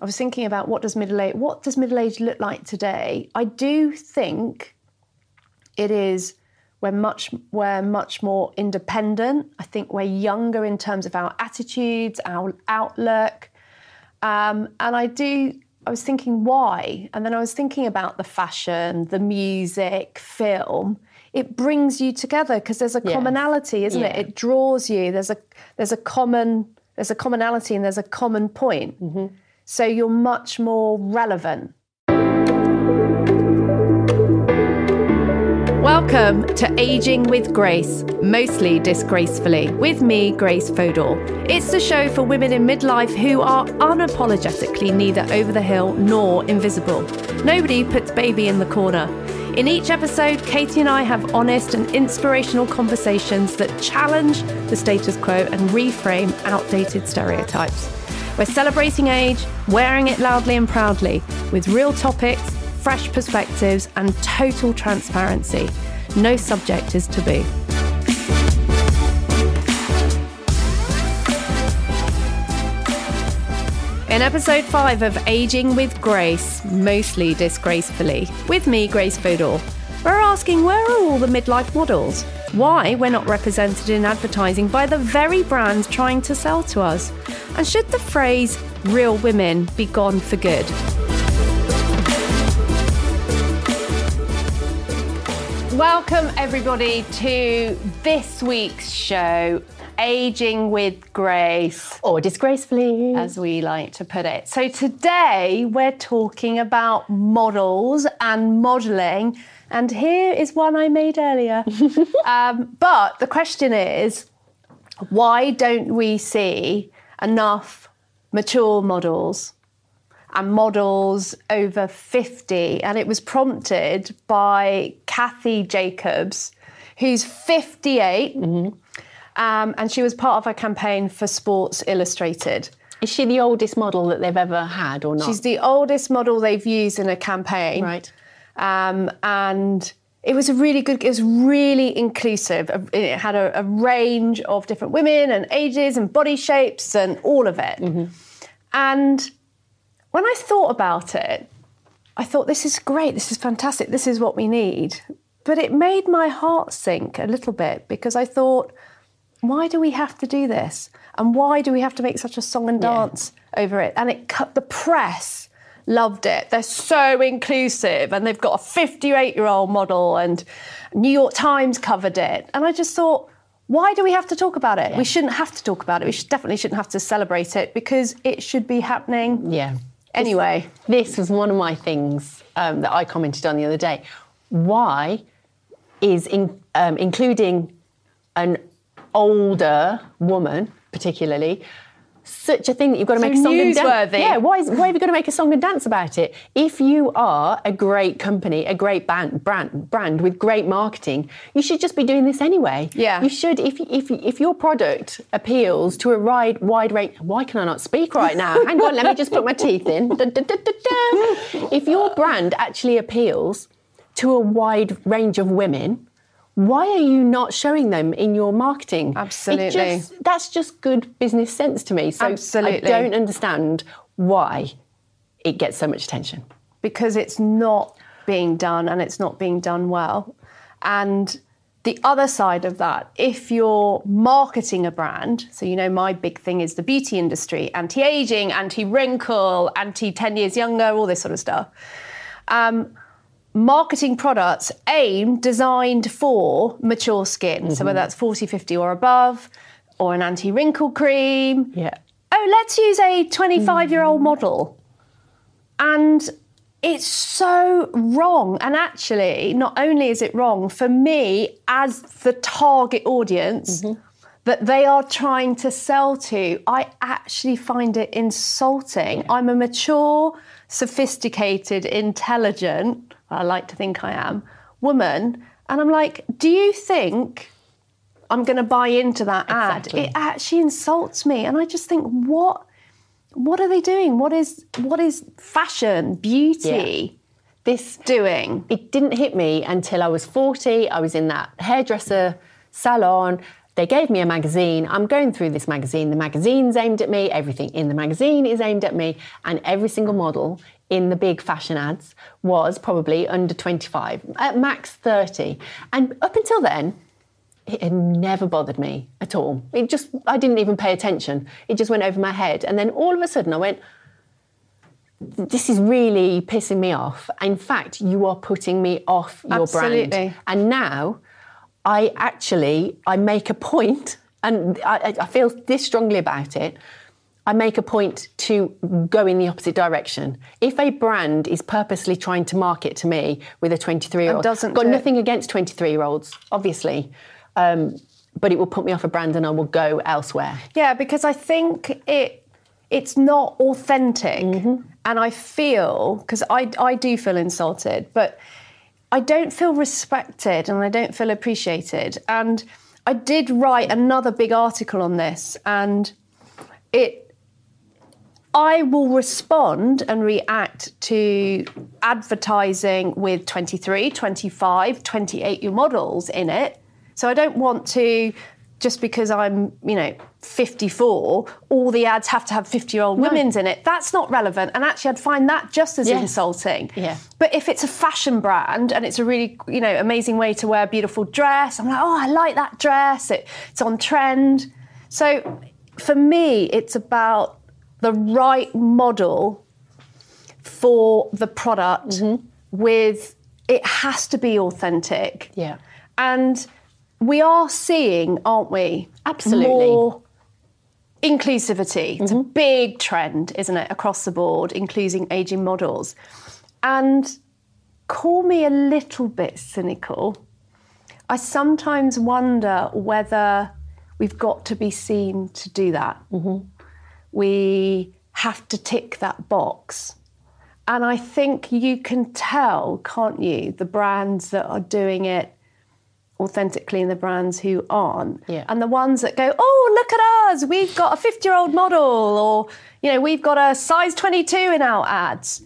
I was thinking about what does middle age what does middle age look like today. I do think it is we're much we're much more independent. I think we're younger in terms of our attitudes, our outlook, um, and I do. I was thinking why, and then I was thinking about the fashion, the music, film. It brings you together because there's a Yeah. commonality, isn't Yeah. it? It draws you. There's a there's a common there's a commonality and there's a common point. So you're much more relevant. Welcome to Aging with Grace, mostly disgracefully, with me, Grace Fodor. It's the show for women in midlife who are unapologetically neither over the hill nor invisible. Nobody puts baby in the corner. In each episode, Katie and I have honest and inspirational conversations that challenge the status quo and reframe outdated stereotypes. We're celebrating age, wearing it loudly and proudly, with real topics, fresh perspectives, and total transparency. No subject is taboo. In episode 5 of Aging with Grace, mostly disgracefully, with me, Grace Fodor, we're asking where are all the midlife models? Why we're not represented in advertising by the very brands trying to sell to us? And should the phrase real women be gone for good? Welcome, everybody, to this week's show, Aging with Grace Or disgracefully. as we like to put it. So today we're talking about models and modelling, and here is one I made earlier. um, but the question is, why don't we see enough mature models? and models over 50. And it was prompted by Kathy Jacobs, who's 58. Um, and she was part of a campaign for Sports Illustrated. Is she the oldest model that they've ever had or not? She's the oldest model they've used in a campaign. Right. Um, and it was a really good, it was really inclusive. It had a, a range of different women and ages and body shapes and all of it. And when I thought about it, I thought, this is great, this is fantastic, this is what we need. But it made my heart sink a little bit because I thought, why do we have to do this? And why do we have to make such a song and dance over it? And it cut the press loved it. They're so inclusive and they've got a 58 year old model and New York Times covered it. And I just thought, why do we have to talk about it? We shouldn't have to talk about it. We should, definitely shouldn't have to celebrate it because it should be happening yeah. anyway. This was one of my things um, that I commented on the other day. Why is in, um, including an older woman, particularly, such a thing that you've got to So make a song and dance? Yeah, why, is, why have you got to make a song and dance about it? If you are a great company, a great band, brand, brand with great marketing, you should just be doing this anyway. Yeah. You should, if, if, if your product appeals to a wide, wide range, why can I not speak right now? Hang on, let me just put my teeth in. Da, da, da. If your brand actually appeals to a wide range of women, why are you not showing them in your marketing? Absolutely. just- that's just good business sense to me. So Absolutely. I don't understand why it gets so much attention. because it's not being done and it's not being done well. And the other side of that, if you're marketing a brand, so you know my big thing is the beauty industry, anti-aging, anti-wrinkle, anti 10 years younger, all this sort of stuff. Um, marketing products aimed, designed for mature skin. So whether mm-hmm. that's 40, 50 or above, or an anti-wrinkle cream. Yeah. Oh, let's use a 25 year old mm. model. And it's so wrong. And actually, not only is it wrong for me as the target audience mm-hmm. that they are trying to sell to, I actually find it insulting. I'm a mature, sophisticated, intelligent, I like to think I am, woman. And I'm like, do you think I'm going to buy into that Exactly. ad? It actually insults me. And I just think, what? What are they doing? What is what is fashion, beauty This doing? it didn't hit me until I was 40. I was in that hairdresser salon. they gave me a magazine. I'm going through this magazine. The magazine's aimed at me. Everything in the magazine is aimed at me. And every single model in the big fashion ads was probably under 25, at max 30. And up until then, it had never bothered me at all. It just, I didn't even pay attention. It just went over my head. And then all of a sudden I went, this is really pissing me off. In fact, you are putting me off your Absolutely. brand. And now I actually, I make a point, and I, I feel this strongly about it. I make a point to go in the opposite direction. If a brand is purposely trying to market to me with a 23 year old, doesn't got do it. nothing against 23 year olds, obviously, um, but it will put me off a brand and I will go elsewhere. Yeah, because I think it it's not authentic, Mm-hmm. and I feel because I I do feel insulted, but I don't feel respected and I don't feel appreciated. And I did write another big article on this, and it. I will respond and react to advertising with 23, 25, 28 year models in it. So I don't want to, just because I'm, you know, 54, all the ads have to have 50 year old women's in it. That's not relevant. And actually, I'd find that just as insulting. Yeah. But if it's a fashion brand and it's a really, you know, amazing way to wear a beautiful dress, I'm like, oh, I like that dress. It, it's on trend. So for me, it's about the right model for the product Mm-hmm. with it has to be authentic. Yeah. And we are seeing, aren't we? Absolutely. More inclusivity. It's a big trend, isn't it, across the board, including aging models. And call me a little bit cynical. I sometimes wonder whether we've got to be seen to do that. We have to tick that box. And I think you can tell, can't you, the brands that are doing it authentically and the brands who aren't. Yeah. And the ones that go, oh, look at us, we've got a 50 year old model, or, you know, we've got a size 22 in our ads.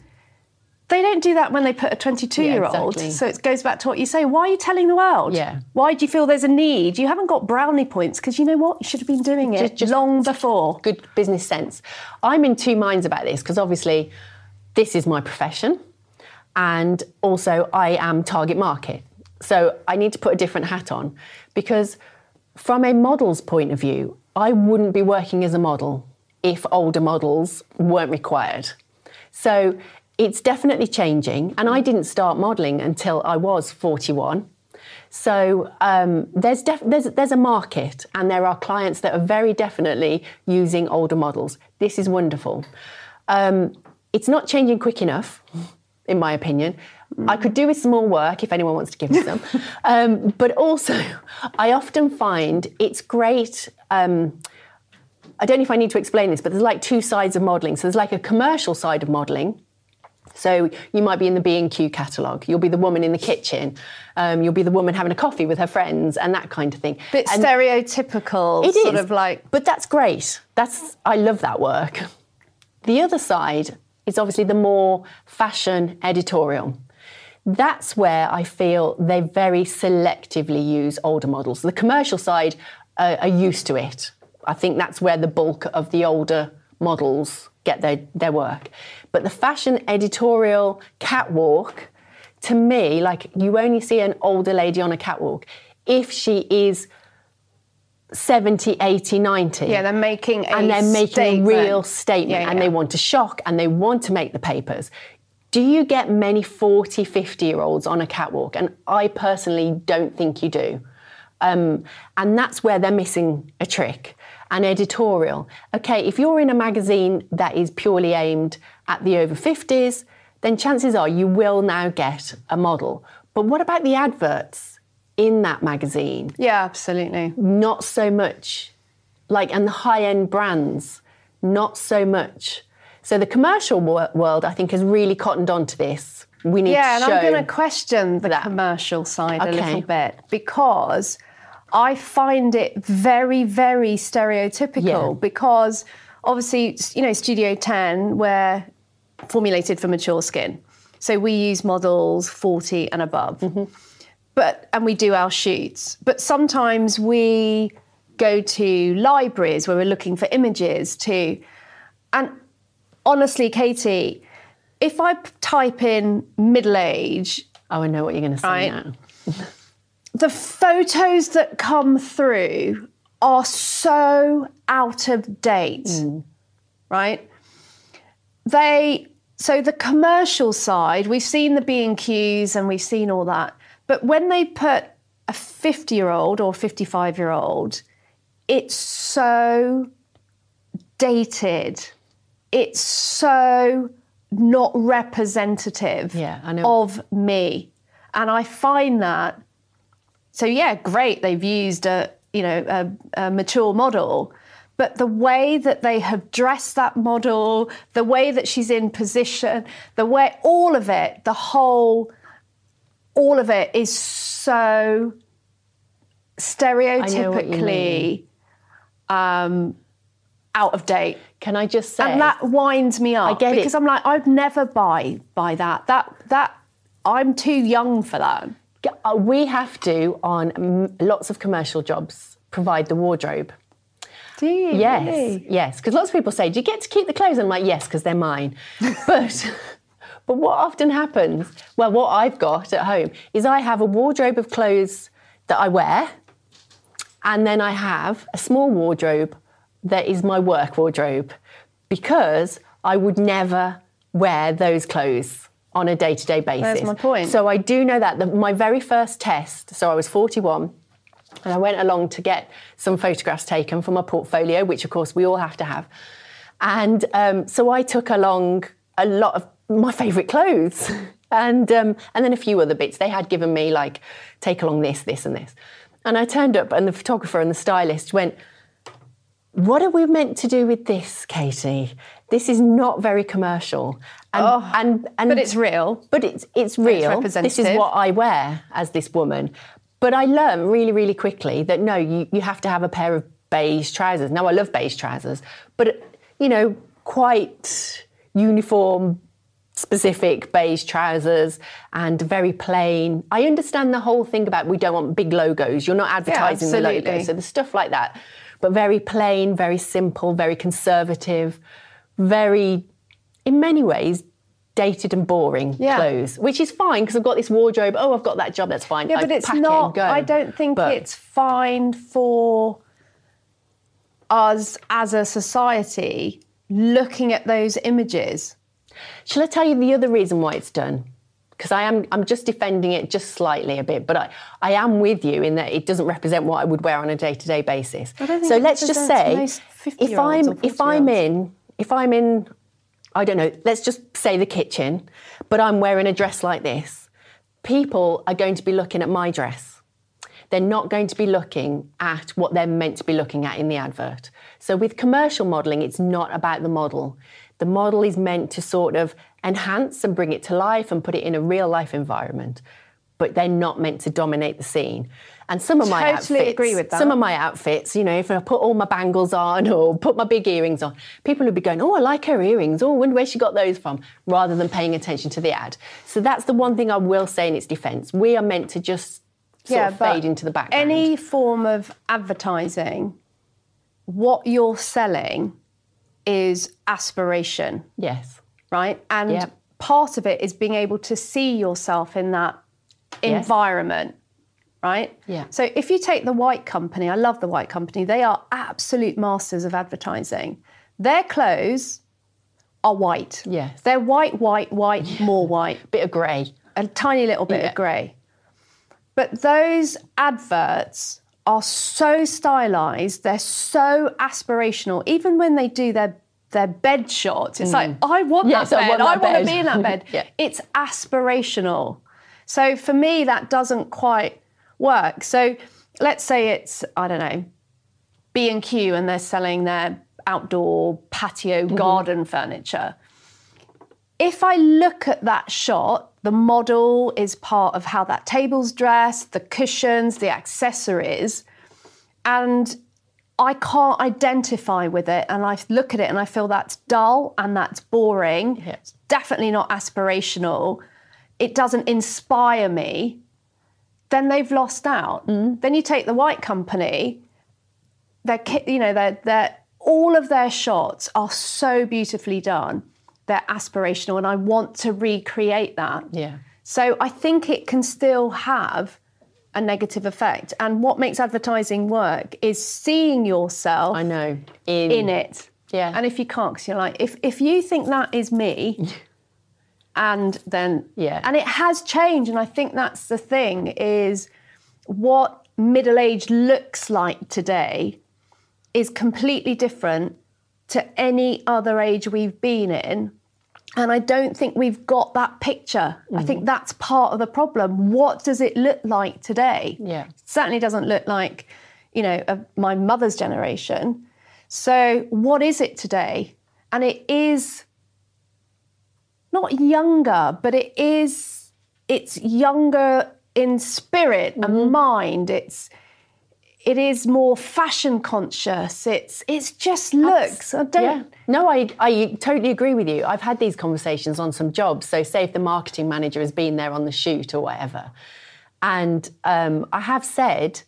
They don't do that when they put a 22 year old. exactly. So it goes back to what you say. Why are you telling the world? Yeah. Why do you feel there's a need? You haven't got brownie points because you know what? You should have been doing it Just- just- long before. good business sense. I'm in two minds about this because obviously this is my profession and also I am target market. So I need to put a different hat on because from a model's point of view, I wouldn't be working as a model if older models weren't required. So it's definitely changing and I didn't start modeling until I was 41. So um, there's, def- there's there's a market, and there are clients that are very definitely using older models. This is wonderful. Um, it's not changing quick enough, in my opinion. I could do with some more work if anyone wants to give me some. um, but also, I often find it's great. Um, I don't know if I need to explain this, but there's like two sides of modelling. So there's like a commercial side of modelling, so you might be in the B&Q catalogue. You'll be the woman in the kitchen. Um, you'll be the woman having a coffee with her friends and that kind of thing. Bit And stereotypical, it sort is, of like But that's great. That's I love that work. The other side is obviously the more fashion editorial. That's where I feel they very selectively use older models. The commercial side uh, are used to it. I think that's where the bulk of the older models get their, their work. But the fashion editorial catwalk, to me, like you only see an older lady on a catwalk if she is 70, 80, 90. yeah, they're making a and they're making statement. a real statement Yeah, and they want to shock and they want to make the papers. Do you get many 40, 50 year olds on a catwalk? And I personally don't think you do. Um, and that's where they're missing a trick. An editorial. Okay, if you're in a magazine that is purely aimed at the over 50s, then chances are you will now get a model. But what about the adverts in that magazine? Yeah, absolutely. not so much. Like, and the high end brands, not so much. So the commercial wor- world, I think, has really cottoned on to this. We need to show Yeah, and. I'm going to question the that. commercial side a little bit because I find it very, very stereotypical. Yeah. Because obviously, you know, Studio 10, we're formulated for mature skin. So we use models 40 and above. Mm-hmm. But and we do our shoots. But sometimes we go to libraries where we're looking for images to, and honestly, Katie, if I type in middle age, Oh, I know what you're going to say Right. now. the photos that come through are so out of date, mm. right? They so the commercial side, we've seen the B and Qs and we've seen all that, but when they put a fifty-year-old or fifty-five-year-old, it's so dated. It's so not representative Yeah, of me. And I find that so yeah, great. They've used a you know a, a mature model, but the way that they have dressed that model, the way that she's in position, the way all of it, the whole, all of it is so stereotypically um, out of date. Can I just say? And that winds me up. I get it. because I'm like, I'd never buy buy that. That that I'm too young for that. Uh, we have to, on lots of commercial jobs, provide the wardrobe. Do you? Yes, really? yes. Because lots of people say, "Do you get to keep the clothes?" And I'm like, "Yes, because they're mine." but but what often happens? Well, what I've got at home is I have a wardrobe of clothes that I wear, and then I have a small wardrobe that is my work wardrobe because I would never wear those clothes on a day-to-day basis. my point. So I do know that the, my very first test. So I was 41. And I went along to get some photographs taken for my portfolio, which of course we all have to have. And um, so I took along a lot of my favourite clothes and, um, and then a few other bits. They had given me, like, take along this, this, and this. And I turned up, and the photographer and the stylist went, What are we meant to do with this, Katie? This is not very commercial. And, oh, and, and, But it's real. but it's it's real. this is what I wear as this woman. But I learned really, really quickly that no, you, you have to have a pair of beige trousers. Now I love beige trousers, but you know, quite uniform, specific beige trousers and very plain. I understand the whole thing about we don't want big logos. You're not advertising the absolutely. logo, so the stuff like that. But very plain, very simple, very conservative, very in many ways dated and boring Yeah. clothes, which is fine because I've got this wardrobe. Oh, I've got that job. That's fine. Yeah, I but it's pack it and not. go. I don't think But- it's fine for us as a society looking at those images. Shall I tell you the other reason why it's done? Because I am, I'm just defending it just slightly a bit, but I, I am with you in that it doesn't represent what I would wear on a day-to-day basis. I don't think so let's just say, if I'm if I'm 40-year-olds. in if I'm in, I don't know, let's just say the kitchen, but I'm wearing a dress like this, people are going to be looking at my dress. They're not going to be looking at what they're meant to be looking at in the advert. So with commercial modelling, it's not about the model. The model is meant to sort of enhance and bring it to life and put it in a real life environment, but they're not meant to dominate the scene. And some of my Totally outfits, agree with that. some of my outfits, you know, if I put all my bangles on or put my big earrings on, people would be going, "Oh, I like her earrings. Oh, I wonder where she got those from," rather than paying attention to the ad. So that's the one thing I will say in its defence. We are meant to just sort of fade into the background. Any form of advertising, what you're selling is aspiration, yes, right? And Yep. part of it is being able to see yourself in that Yes. environment, right? Yeah. So if you take the White Company, I love the White Company, they are absolute masters of advertising. Their clothes are white. Yes. They're white, white, white, more white bit of grey. a tiny little bit Yeah. of grey. But those adverts are so stylized, they're so aspirational. Even when they do their their bed shots, it's like, I want Mm. Yes, that I bed. want I that want to be in that bed. Yeah. It's aspirational. So for me, that doesn't quite work. So let's say it's, I don't know, B and Q and they're selling their outdoor patio Mm-hmm. garden furniture if I look at that shot, the model is part of how that table's dressed, the cushions, the accessories, and I can't identify with it. And I look at it and I feel that's dull and that's boring. Yes. It's definitely not aspirational. It doesn't inspire me. Then they've lost out. Mm. Then you take the white company, they're, you know they're, they're, all of their shots are so beautifully done. They're aspirational, and I want to recreate that. Yeah. So I think it can still have a negative effect. And what makes advertising work is seeing yourself I know. In, in it. Yeah. And if you can't, because you're like, if if you think that is me, and then Yeah. and it has changed, and I think that's the thing is what middle age looks like today is completely different to any other age we've been in. And I don't think we've got that picture. I Mm-hmm. think that's part of the problem. What does it look like today? Yeah. certainly doesn't look like, you know, of my mother's generation. So, what is it today? And it is not younger, but it is it's younger in spirit Mm-hmm. and mind. It's it is more fashion conscious. It's it's just looks. I don't Yeah. No, I, I totally agree with you. I've had these conversations on some jobs. So, say if the marketing manager has been there on the shoot or whatever, and um, I have said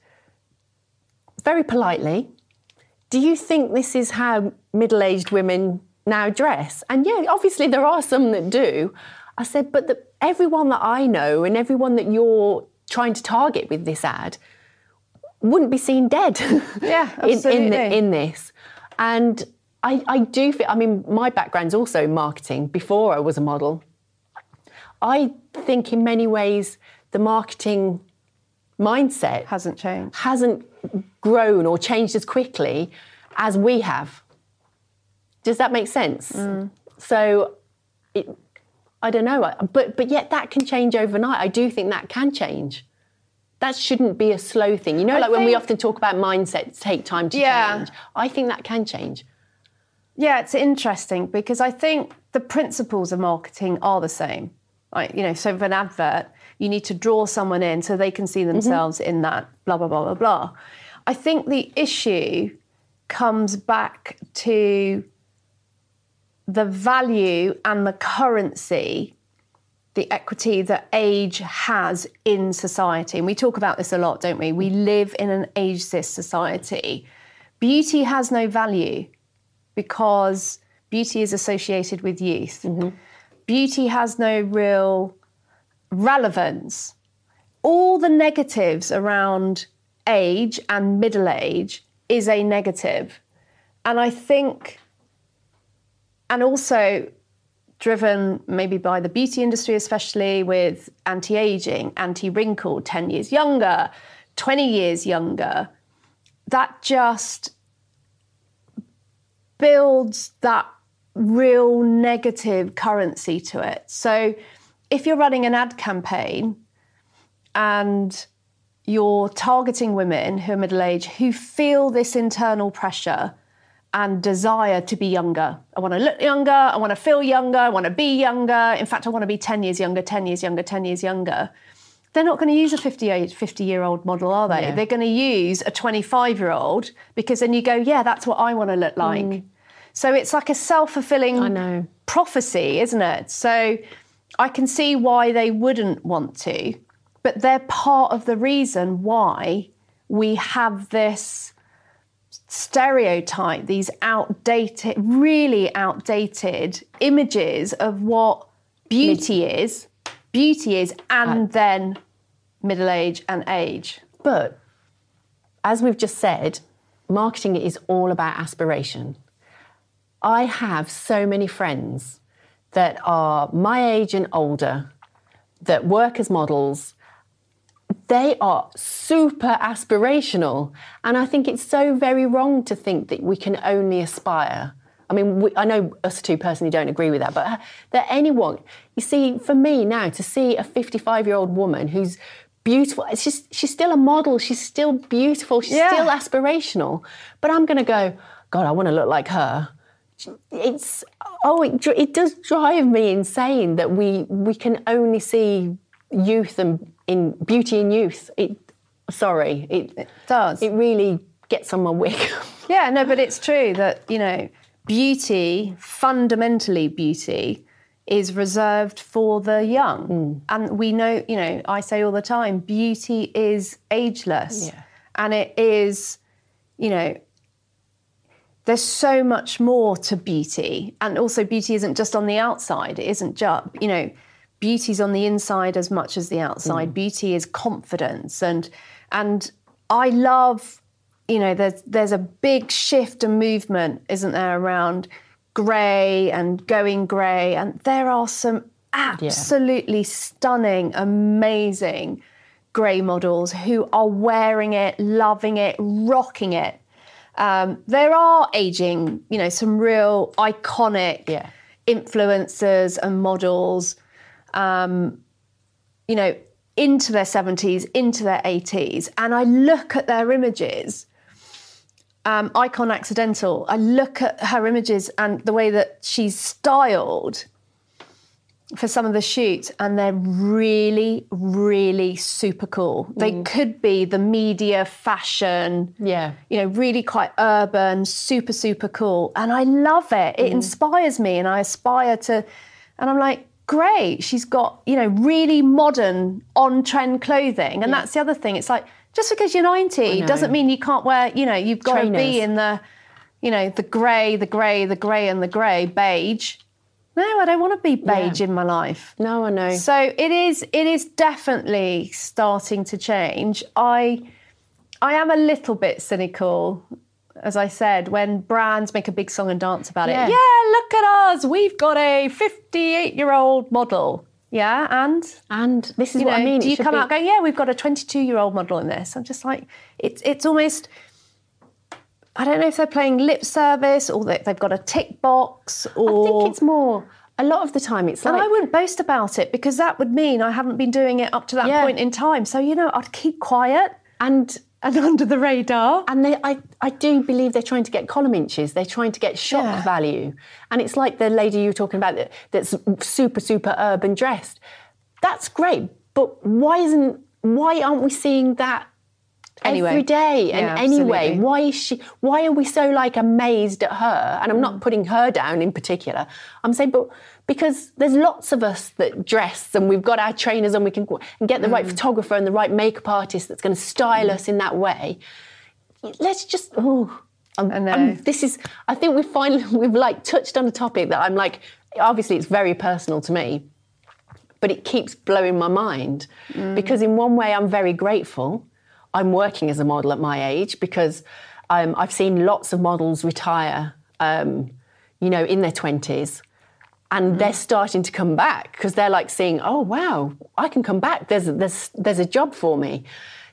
very politely, Do you think this is how middle aged women now dress? And yeah, obviously there are some that do. I said, But the, everyone that I know and everyone that you're trying to target with this ad wouldn't be seen dead Yeah, in, in, absolutely. the, in this. And I, I do feel, I mean, my background's also in marketing before I was a model. I think in many ways the marketing mindset hasn't changed. hasn't grown or changed as quickly as we have. Does that make sense? Mm. So, it, I don't know, but but yet that can change overnight. I do think that can change. That shouldn't be a slow thing. You know, I like when we often talk about mindsets take time to Yeah. change. I think that can change. Yeah, it's interesting because I think the principles of marketing are the same. Like, you know, so for an advert, you need to draw someone in so they can see themselves in that, blah, blah, blah, blah, blah. I think the issue comes back to the value and the currency, the equity that age has in society. And we talk about this a lot, don't we? We live in an ageist society. Beauty has no value because beauty is associated with youth. Mm-hmm. Beauty has no real relevance. All the negatives around age and middle age is a negative. And I think, and also driven maybe by the beauty industry, especially with anti aging, anti wrinkle, 10 years younger, 20 years younger, that just builds that real negative currency to it. So if you're running an ad campaign and you're targeting women who are middle aged who feel this internal pressure and desire to be younger. I want to look younger, I want to feel younger, I want to be younger. In fact, I want to be 10 years younger, 10 years younger, 10 years younger. They're not going to use a 58, 50 year old model, are they? Yeah. They're going to use a 25 year old because then you go, yeah, that's what I want to look like. Mm. So it's like a self fulfilling prophecy, isn't it? So I can see why they wouldn't want to, but they're part of the reason why we have this stereotype, these outdated, really outdated images of what beauty is, beauty is, and then middle age and age. But as we've just said, marketing is all about aspiration. I have so many friends that are my age and older that work as models. They are super aspirational. And I think it's so very wrong to think that we can only aspire. I mean, we, I know us two personally don't agree with that, but that anyone, you see, for me now, to see a 55 year old woman who's beautiful, it's just, she's still a model, she's still beautiful, she's Yeah. still aspirational. But I'm going to go, God, I want to look like her. It's, oh, it, it does drive me insane that we, we can only see youth and in beauty and youth. It, sorry, it, does. It really gets on my wick. Yeah, no, but it's true that, you know, beauty, fundamentally beauty, is reserved for the young. Mm. And we know, you know, I say all the time, beauty is ageless. Yeah. And it is, you know, there's so much more to beauty. And also, beauty isn't just on the outside, it isn't just, you know, beauty's on the inside as much as the outside. Beauty is confidence. And, and I love, you know, there's, there's a big shift and movement, isn't there, around grey and going grey. And there are some absolutely stunning, amazing grey models who are wearing it, loving it, rocking it. Um, there are aging, you know, some real iconic Yeah. influencers and models, um, you know, into their 70s, into their 80s. And I look at their images, um, Icon Accidental, I look at her images and the way that she's styled for some of the shoots, and they're really, really super cool. They could be the media, fashion, Yeah. you know, really quite urban, super, super cool. And I love it. It inspires me, and I aspire to. And I'm like, great. She's got, you know, really modern, on trend clothing. And that's the other thing. It's like, just because you're 90 doesn't mean you can't wear, you know, you've got to be in the, you know, the grey, the grey, the grey, and the grey, beige. No, I don't want to be beige in my life. No, I know. So it is it is definitely starting to change. I I am a little bit cynical, as I said, when brands make a big song and dance about Yeah. it. Yeah, look at us. We've got a 58-year-old model. Yeah, and and this is what know, I mean. do you come be- out going, yeah, we've got a 22-year-old model in this? I'm just like, it's it's almost I don't know if they're playing lip service or that they've got a tick box or I think it's more. A lot of the time, it's and like I wouldn't boast about it because that would mean I haven't been doing it up to that Yeah. point in time. So, you know, I'd keep quiet and and under the radar. and they, I, I do believe they're trying to get column inches. They're trying to get shock Yeah. value, and it's like the lady you were talking about that, that's super super urban dressed. That's great, but why isn't why aren't we seeing that Anyway. every day and Yeah, anyway? absolutely. Why is she? Why are we so like amazed at her? And I'm Mm. not putting her down in particular. I'm saying, but because there's lots of us that dress and we've got our trainers and we can and get the Mm. right photographer and the right makeup artist that's going to style us in that way let's just oh I'm, I know. I'm- this is i think we've finally we've like touched on a topic that i'm like obviously it's very personal to me but it keeps blowing my mind Mm. because in one way i'm very grateful i'm working as a model at my age because um, i've seen lots of models retire um, you know in their 20s and they're starting to come back because they're like seeing, oh wow, I can come back. There's there's there's a job for me.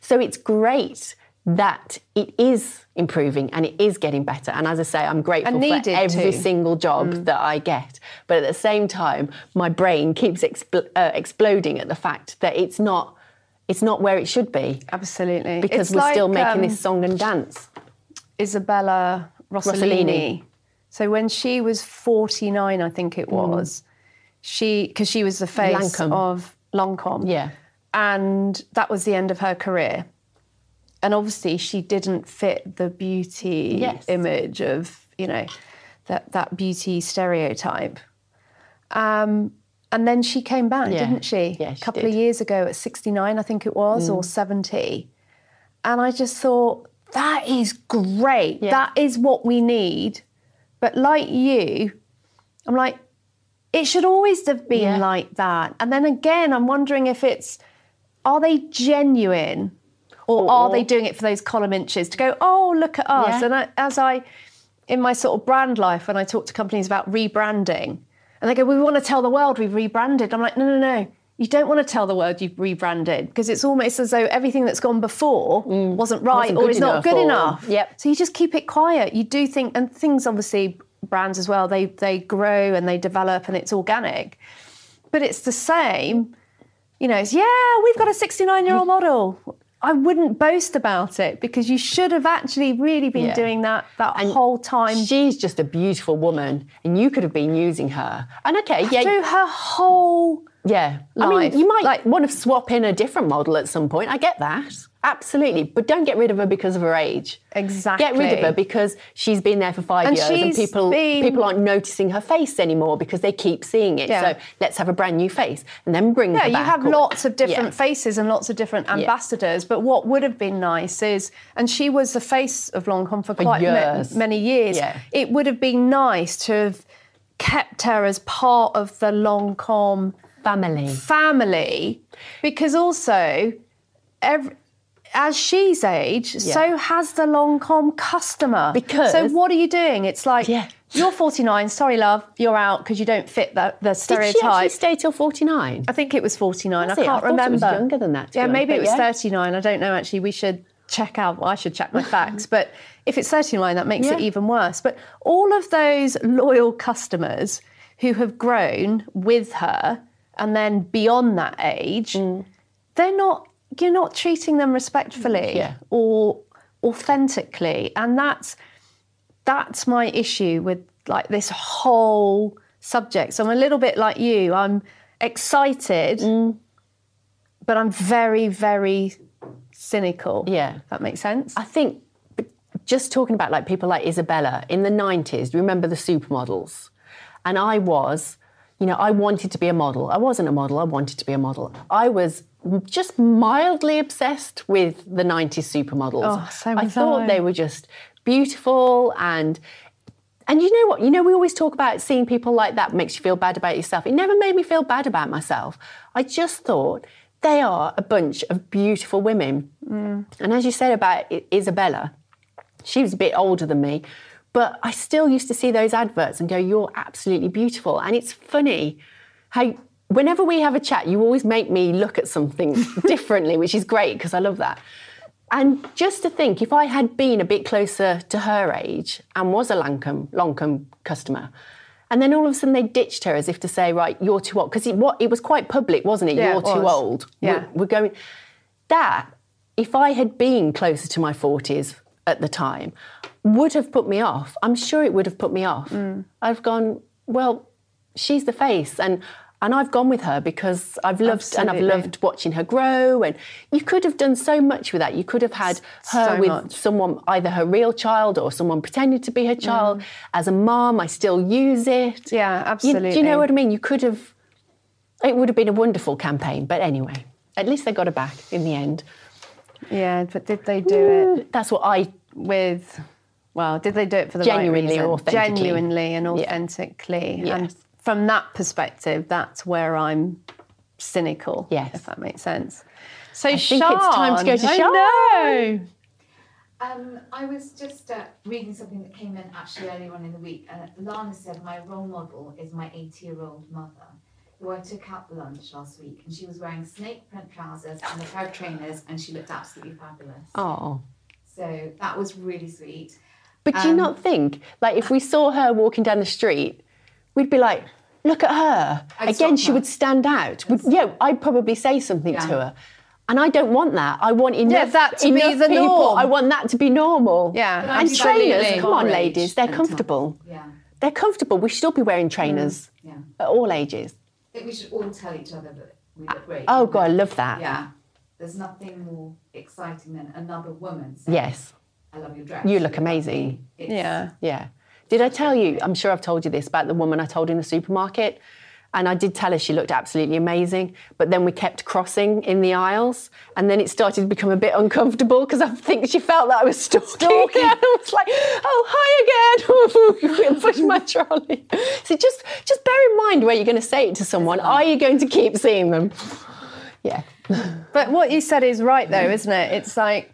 So it's great that it is improving and it is getting better. And as I say, I'm grateful for every to. single job that I get. But at the same time, my brain keeps expl- uh, exploding at the fact that it's not it's not where it should be Absolutely. because It's we're still making um, this song and dance. Isabella Rossellini. Rossellini. So when she was 49, I think it was, she, because she was the face Lancome. of Lancome. Yeah. And that was the end of her career. And obviously, she didn't fit the beauty Yes. image of, you know, that, that beauty stereotype. Um, and then she came back, Yeah. didn't she? Yeah, a couple did. Mm. of years ago at 69, I think it was, or 70. And I just thought, that is great. Yeah. That is what we need. But like you, I'm like, it should always have been Yeah. like that. And then again, I'm wondering if it's, are they genuine or, Or- are they doing it for those column inches to go, oh, look at us? Yeah. And I, as I, in my sort of brand life, when I talk to companies about rebranding, and they go, we want to tell the world we've rebranded. I'm like, no, no, no. You don't want to tell the world you've rebranded because it's almost as though everything that's gone before wasn't right Mm. Wasn't or is not good or- enough. Yep. So you just keep it quiet. You do think, and things obviously, brands as well, they they grow and they develop and it's organic. But it's the same. You know, it's, yeah, we've got a 69 year old model. I wouldn't boast about it because you should have actually really been Yeah. doing that that whole time She's just a beautiful woman, and you could have been using her. And okay, yeah, through her whole Yeah. I mean, you might Like- want to swap in a different model at some point. I get that. Absolutely. But don't get rid of her because of her age. Exactly. Get rid of her because she's been there for five And years and people been- people aren't noticing her face anymore because they keep seeing it. Yeah. So let's have a brand new face and then bring Yeah, you have or- lots of different Yeah. faces and lots of different ambassadors. But what would have been nice is, and she was the face of Lancome for quite ma- years. many years. Yeah. It would have been nice to have kept her as part of the Lancome family. family, because also, every, as she's aged, so has the Lancome customer. Because- so what are you doing? It's like Yeah. you're 49. Sorry, love, you're out because you don't fit the, the Did stereotype. she actually stay till 49? I think it was 49. Was I can't I thought it was remember. younger than that, yeah, honest, maybe it was yeah. 39. I don't know actually. We should check out. Well, I should check my facts. But if it's 39, that makes it even worse. But all of those loyal customers who have grown with her and then beyond that age, Mm. they're not. You're not treating them respectfully Yeah. or authentically, and that's that's my issue with like this whole subject. So I'm a little bit like you. I'm excited, Mm. but I'm very, very cynical. Yeah. That makes sense. I think just talking about like people like Isabella in the 90s, do you remember the supermodels? And I was, you know, I wanted to be a model. I wasn't a model, I wanted to be a model. I was just mildly obsessed with the 90s supermodels. Oh, so I thought they were just beautiful and and you know what? You know, we always talk about seeing people like that makes you feel bad about yourself. It never made me feel bad about myself. I just thought they are a bunch of beautiful women. Mm. And as you said about Isabella, she was a bit older than me, but I still used to see those adverts and go, You're absolutely beautiful. And it's funny how whenever we have a chat, you always make me look at something differently, which is great because I love that. And just to think, if I had been a bit closer to her age and was a Lancome, Longcombe customer, and then all of a sudden they ditched her as if to say, right, you're too old. Because it, what, it was quite public, wasn't it? Yeah, you're it too was. old. Yeah. We're, we're going. That, if I had been closer to my 40s at the time, would have put me off. I'm sure it would have put me off. Mm. I've gone, well, she's the face. And and I've gone with her because I've loved and I've loved watching her grow. And you could have done so much with that. You could have had her So with much. someone, either her real child or someone pretending to be her child. Mm. As a mom, I still use it. Yeah, You- do you know what I mean? You could have. It would have been a wonderful campaign. But anyway, at least they got her back in the end. Yeah, but did they do it That's what I. with? Well, did they do it for the Genuinely right reason? authentically. Genuinely and Yeah. authentically. Yes. And from that perspective, that's where I'm cynical. Yes. if that makes sense. So I think it's time to go to I Sian. know. Um, I was just uh, reading something that came in actually earlier on in the week, and Lana said my role model is my 80-year-old mother, who I took out for lunch last week, and she was wearing snake print trousers and a pair of trainers, and she looked absolutely fabulous. Oh. So that was really sweet. But do you Um, not think, like, if we saw her walking down the street, we'd be like, look at her. I'd Again, she her. would stand out. Would, yeah, I'd probably say something to her. And I don't want that. I want enough, that to be the people. norm. I want that to be normal. Yeah, And trainers, come on, ladies, they're comfortable. Yeah, They're comfortable. We should all be wearing trainers yeah. at all ages. I think we should all tell each other that we look great. Oh, God, I love that. Yeah. There's nothing more exciting than another woman saying, Yes, I love your dress. You look amazing." It's- Yeah. yeah. Did I tell you? I'm sure I've told you this about the woman I told in the supermarket. And I did tell her she looked absolutely amazing. But then we kept crossing in the aisles. And then it started to become a bit uncomfortable because I think she felt that I was stalking. Stalking. And I was like, oh, hi again. Push my trolley. So just, just bear in mind where you're going to say it to someone. Are you going to keep seeing them? Yeah. But what you said is right, though, isn't it? It's like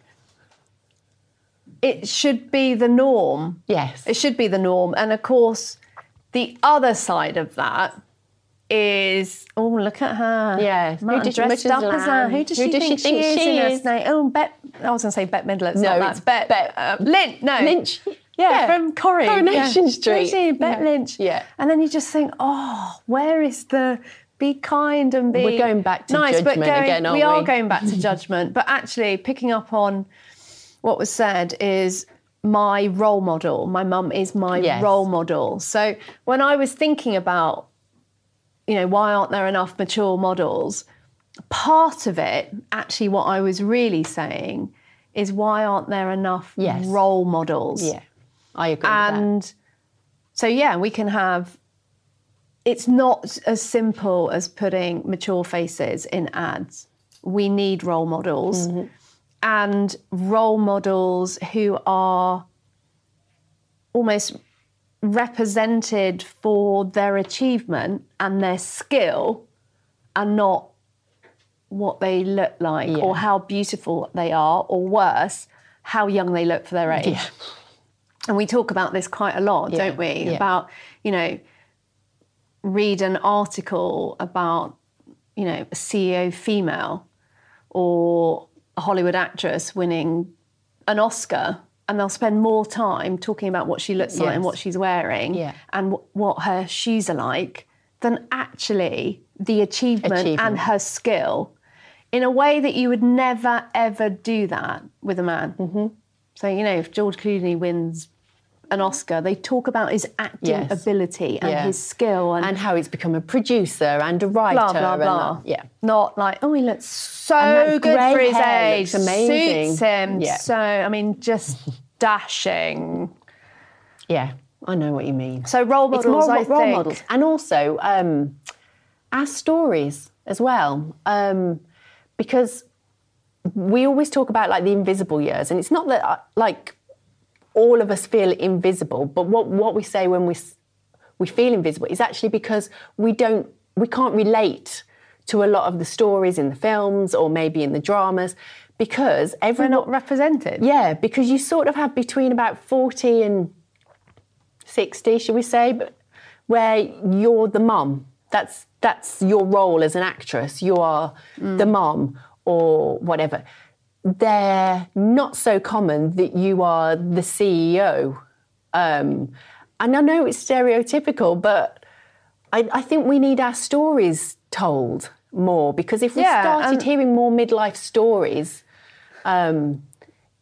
it should be the norm. Yes. It should be the norm. And of course, the other side of that is oh, look at her. Yes. Who she- dressed up as her. Who does Who she does she think, think she is? in is? Oh, Bet. I was going to say Bette Midler. It's No, not that. it's Bet. Bet- uh, Lynch. No. Lynch. Yeah, Yeah. from Corrie. Coronation yeah. Street. She? Bet Yeah. Lynch. Yeah. And then you just think, oh, where is the be kind and be We're going back to nice, but judgment going, again, aren't we are going back to judgment. But actually, picking up on what was said is my role model. My mum is my Yes. role model. So when I was thinking about, you know, why aren't there enough mature models? Part of it, actually, what I was really saying is why aren't there enough Yes. role models? Yeah, I agree. with that. And so, yeah, we can have. It's not as simple as putting mature faces in ads. We need role models Mm-hmm. And role models who are almost represented for their achievement and their skill and not what they look like or how beautiful they are or worse how young they look for their age Yeah. and we talk about this quite a lot, Yeah, don't we? yeah. About, you know, read an article about, you know, a CEO female or a Hollywood actress winning an Oscar, and they'll spend more time talking about what she looks like and what she's wearing Yeah. and wh- what her shoes are like than actually the achievement, and her skill in a way that you would never ever do that with a man. Mm-hmm. So, you know, if George Clooney wins an Oscar, they talk about his acting Yes. ability and Yeah. his skill and, and how he's become a producer and a writer. blah, blah, and blah. yeah. Not like, oh, he looks so good for his age. amazing. Suits him. Yeah. So, I mean, just dashing. Yeah, I know what you mean. So, role it's models, more I role think. models, and also um, our stories as well, um, because we always talk about like the invisible years, and it's not that uh, like all of us feel invisible, but what what we say when we we feel invisible is actually because we don't we can't relate to a lot of the stories in the films or maybe in the dramas because everyone not represented. yeah, because you sort of have between about 40 and 60, should we say, but where you're the mum. That's that's your role as an actress. You are mm. the mum or whatever. They're not so common that you are the CEO. Um, and I know it's stereotypical, but I, I think we need our stories told more because if we Yeah, started and- hearing more midlife stories, um,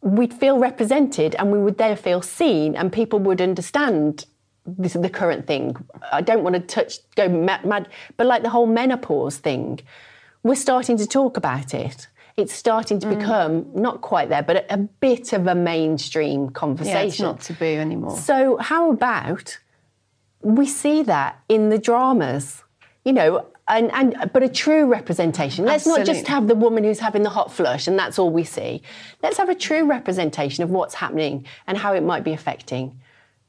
we'd feel represented and we would there feel seen and people would understand this is the current thing. I don't want to touch, go mad, mad, but like the whole menopause thing, we're starting to talk about it. It's starting to Mm. become not quite there, but a, a bit of a mainstream conversation. Yeah, it's not taboo anymore. So, how about we see that in the dramas, you know, and, and but a true representation. Let's not just have the woman who's having the hot flush and that's all we see. Let's have a true representation of what's happening and how it might be affecting,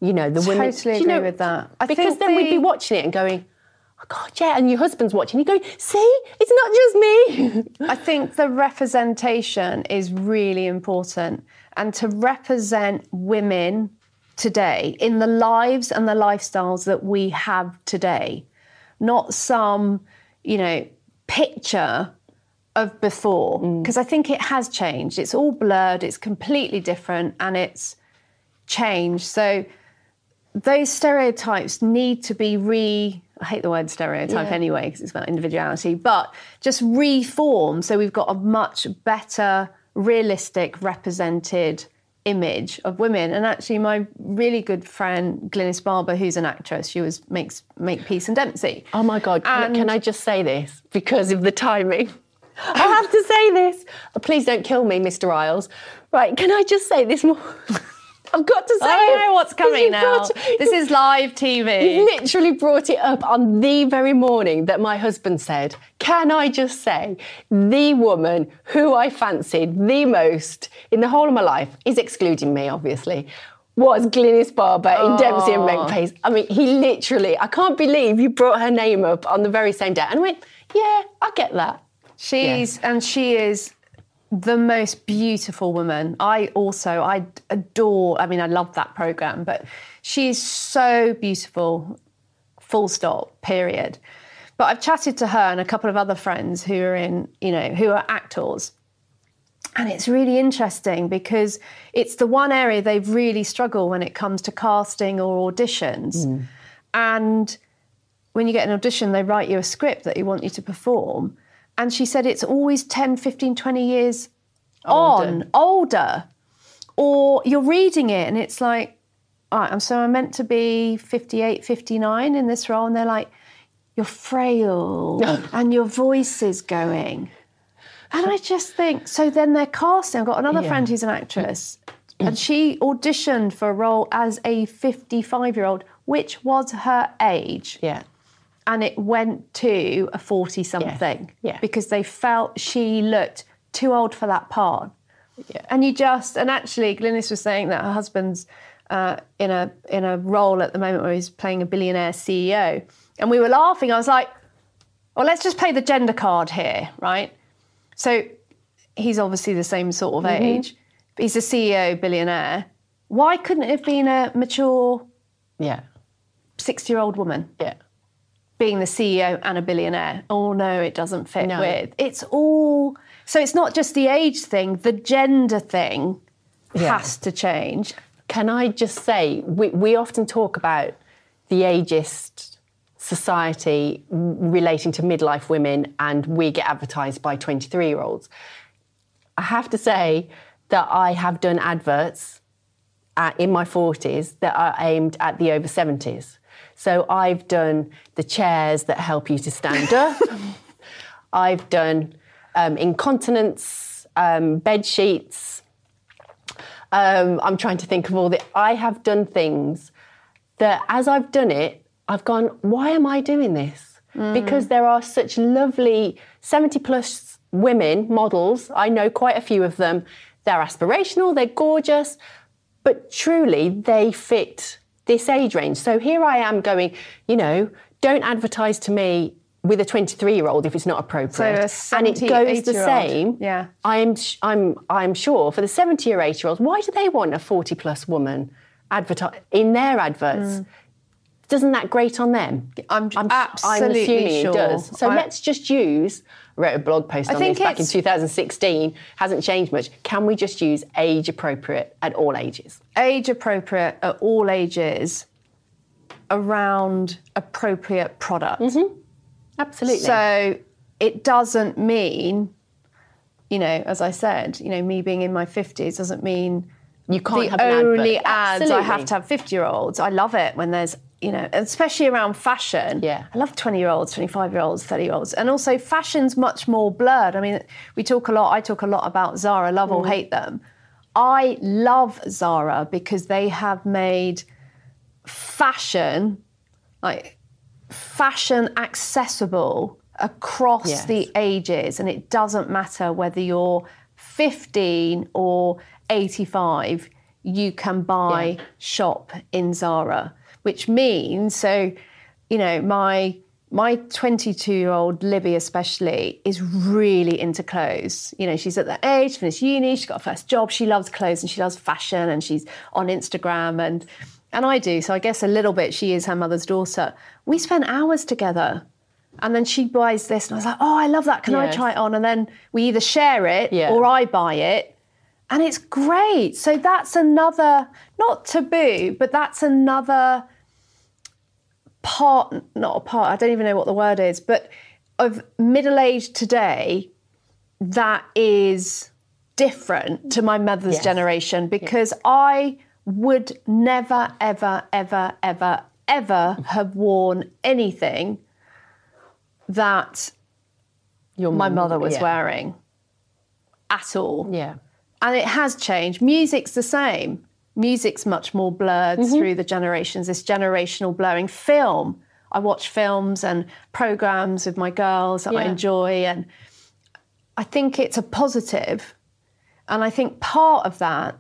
you know, the women. Totally Do you agree with that. I because then we'd be watching it and going, oh God, yeah, and your husband's watching, you're going, see, it's not just me. I think the representation is really important and to represent women today in the lives and the lifestyles that we have today, not some, you know, picture of before. Mm. Because I think it has changed. It's all blurred, it's completely different, and it's changed. So those stereotypes need to be re I hate the word stereotype Yeah. anyway because it's about individuality, but just reform so we've got a much better, realistic, represented image of women. And actually, my really good friend Glynis Barber, who's an actress, she was makes make Peace and Dempsey. Oh my God, can, And- can I just say this because of the timing? I have to say this. Please don't kill me, Mr. Isles. Right, can I just say this more? I've got to say I know what's coming now. brought- This is live TV. You literally brought it up on the very morning that my husband said, Can I just say, the woman who I fancied the most in the whole of my life is excluding me, obviously. Was Glynis Barber in Dempsey and Makepeace. I mean, he literally, I can't believe you brought her name up on the very same day. And I went, Yeah, I get that. She's and she is the most beautiful woman. I also I adore. I mean, I love that program, but she's so beautiful. Full stop. Period. But I've chatted to her and a couple of other friends who are in, you know, who are actors. And it's really interesting because it's the one area they've really struggle when it comes to casting or auditions. Hmm. And when you get an audition, they write you a script that you want you to perform. And she said it's always 10, 15, 20 years on, older. Or you're reading it and it's like, all right, I'm so I'm meant to be 58, 59 in this role. And they're like, you're frail and your voice is going. And I just think, so then they're casting. I've got another Yeah. friend who's an actress, and she auditioned for a role as a 55 year old, which was her age. Yeah. And it went to a 40 something Yeah. because they felt she looked too old for that part. Yeah. And you just, and actually, Glynis was saying that her husband's uh, in a in a role at the moment where he's playing a billionaire CEO, and we were laughing. I was like, "Well, let's just play the gender card here, right?" So he's obviously the same sort of age, but he's a CEO billionaire. Why couldn't it have been a mature Yeah. sixty-year-old woman Yeah. Being the CEO and a billionaire? Oh no, it doesn't fit No. with. It's all so. It's not just the age thing; the gender thing Yeah. has to change. Can I just say, we, we often talk about the ageist society relating to midlife women, and we get advertised by 23 year olds. I have to say that I have done adverts at, in my 40s that are aimed at the over 70s. So I've done the chairs that help you to stand up. I've done um, incontinence, um, bed sheets. Um, I'm trying to think of all the. I have done things that, as I've done it, I've gone, why am I doing this? Because there are such lovely 70 plus women models. I know quite a few of them. They're aspirational, they're gorgeous, but truly they fit this age range. So here I am going, you know, don't advertise to me with a 23 year old if it's not appropriate. So a and it goes the same. Yeah. I'm, I'm, I'm sure for the 70 or 80 year olds, why do they want a 40 plus woman advertise in their adverts? Mm. Doesn't that grate on them? I'm I'm absolutely assuming sure. it does. So I- let's just use. I wrote a blog post on this back in 2016. Hasn't changed much. Can we just use age appropriate at all ages? age appropriate at all ages around appropriate product. Mm-hmm. Absolutely. So it doesn't mean, you know, as I said, you know, me being in my 50s doesn't mean you can't the have an only ads I have to have 50 year olds. I love it when there's, you know, especially around fashion. Yeah. I love 20 year olds, 25 year olds, 30 year olds. And also, fashion's much more blurred. I mean, we talk a lot, I talk a lot about Zara, love Mm. or hate them. I love Zara because they have made fashion, like fashion accessible across Yes. the ages. And it doesn't matter whether you're 15 or 85, you can buy Yeah. shop in Zara, which means so, you know, my my 22 year old Libby, especially, is really into clothes. You know, she's at that age, finished uni, she's got a first job, she loves clothes and she loves fashion and she's on Instagram and and I do. So I guess a little bit she is her mother's daughter. We spent hours together. And then she buys this, and I was like, oh, I love that. Can I try it on? And then we either share it Yeah. or I buy it. And it's great. So that's another, not taboo, but that's another part, not a part, I don't even know what the word is, but of middle age today that is different to my mother's Yes. generation because I would never, ever, ever, ever, ever have worn anything that Your my mother was yeah. wearing at all. Yeah. And it has changed. Music's the same. Music's much more blurred Mm-hmm. through the generations, this generational blurring. Film, I watch films and programs with my girls that I enjoy. And I think it's a positive. And I think part of that,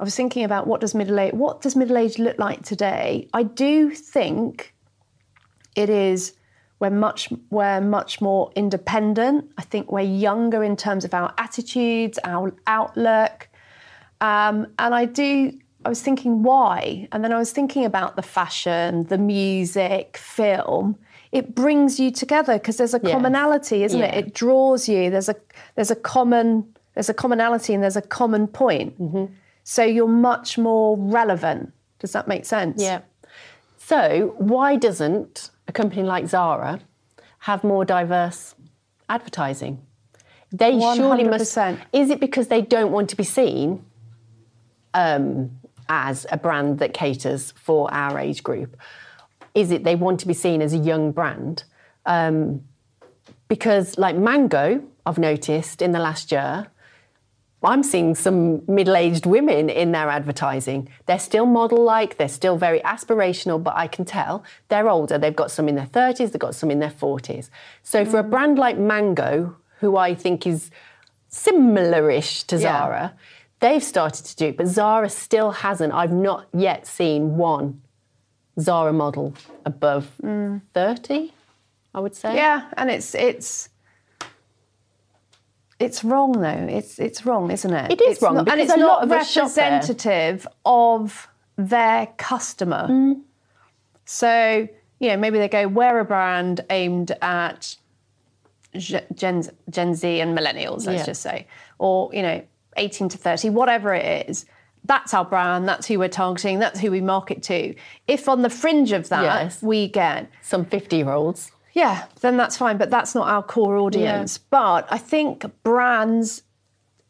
I was thinking about what does middle age what does middle age look like today? I do think it is we're much we're much more independent. I think we're younger in terms of our attitudes, our outlook, um, and I do. I was thinking why, and then I was thinking about the fashion, the music, film. It brings you together because there's a commonality, isn't Yeah. it? It draws you. There's a there's a common there's a commonality and there's a common point. So you're much more relevant. Does that make sense? Yeah. So why doesn't a company like Zara have more diverse advertising? They surely must. Is it because they don't want to be seen um, as a brand that caters for our age group? is it they want to be seen as a young brand? Um, because like Mango, I've noticed in the last year, I'm seeing some middle aged women in their advertising. They're still model like, they're still very aspirational, but I can tell they're older. They've got some in their 30s, they've got some in their 40s. So for a brand like Mango, who I think is similar ish to Yeah. Zara, they've started to do but Zara still hasn't. I've not yet seen one Zara model above 30, I would say. Yeah, and it's it's it's wrong though. It's it's wrong, isn't it? It is It's wrong not, and it's a lot not of us shop there. representative of their customer. Mm. So you know, maybe they go wear a brand aimed at Gen Gen, Gen Z and millennials, let's Yeah. just say, or you know, eighteen to thirty, whatever it is. That's our brand. That's who we're targeting. That's who we market to. If on the fringe of that Yes. we get Some 50 year olds. yeah, then that's fine, but that's not our core audience. But I think brands,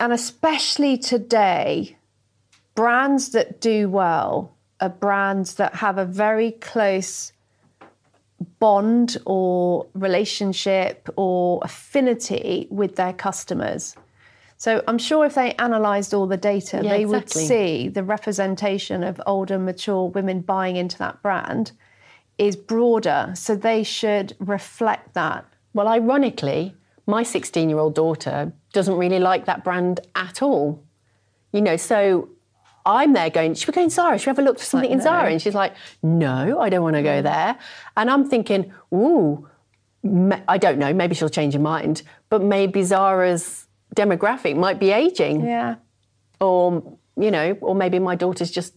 and especially today, brands that do well are brands that have a very close bond or relationship or affinity with their customers. So I'm sure if they analysed all the data, Yeah, they exactly. would see the representation of older, mature women buying into that brand is broader. So they should reflect that. Well, ironically, my 16 year old daughter doesn't really like that brand at all. You know, so I'm there going, should we go in Zara? Should we have a look for something in no. Zara? And she's like, no, I don't want to go there. And I'm thinking, ooh, I don't know, maybe she'll change her mind, but maybe Zara's demographic might be aging. Yeah. Or, you know, or maybe my daughter's just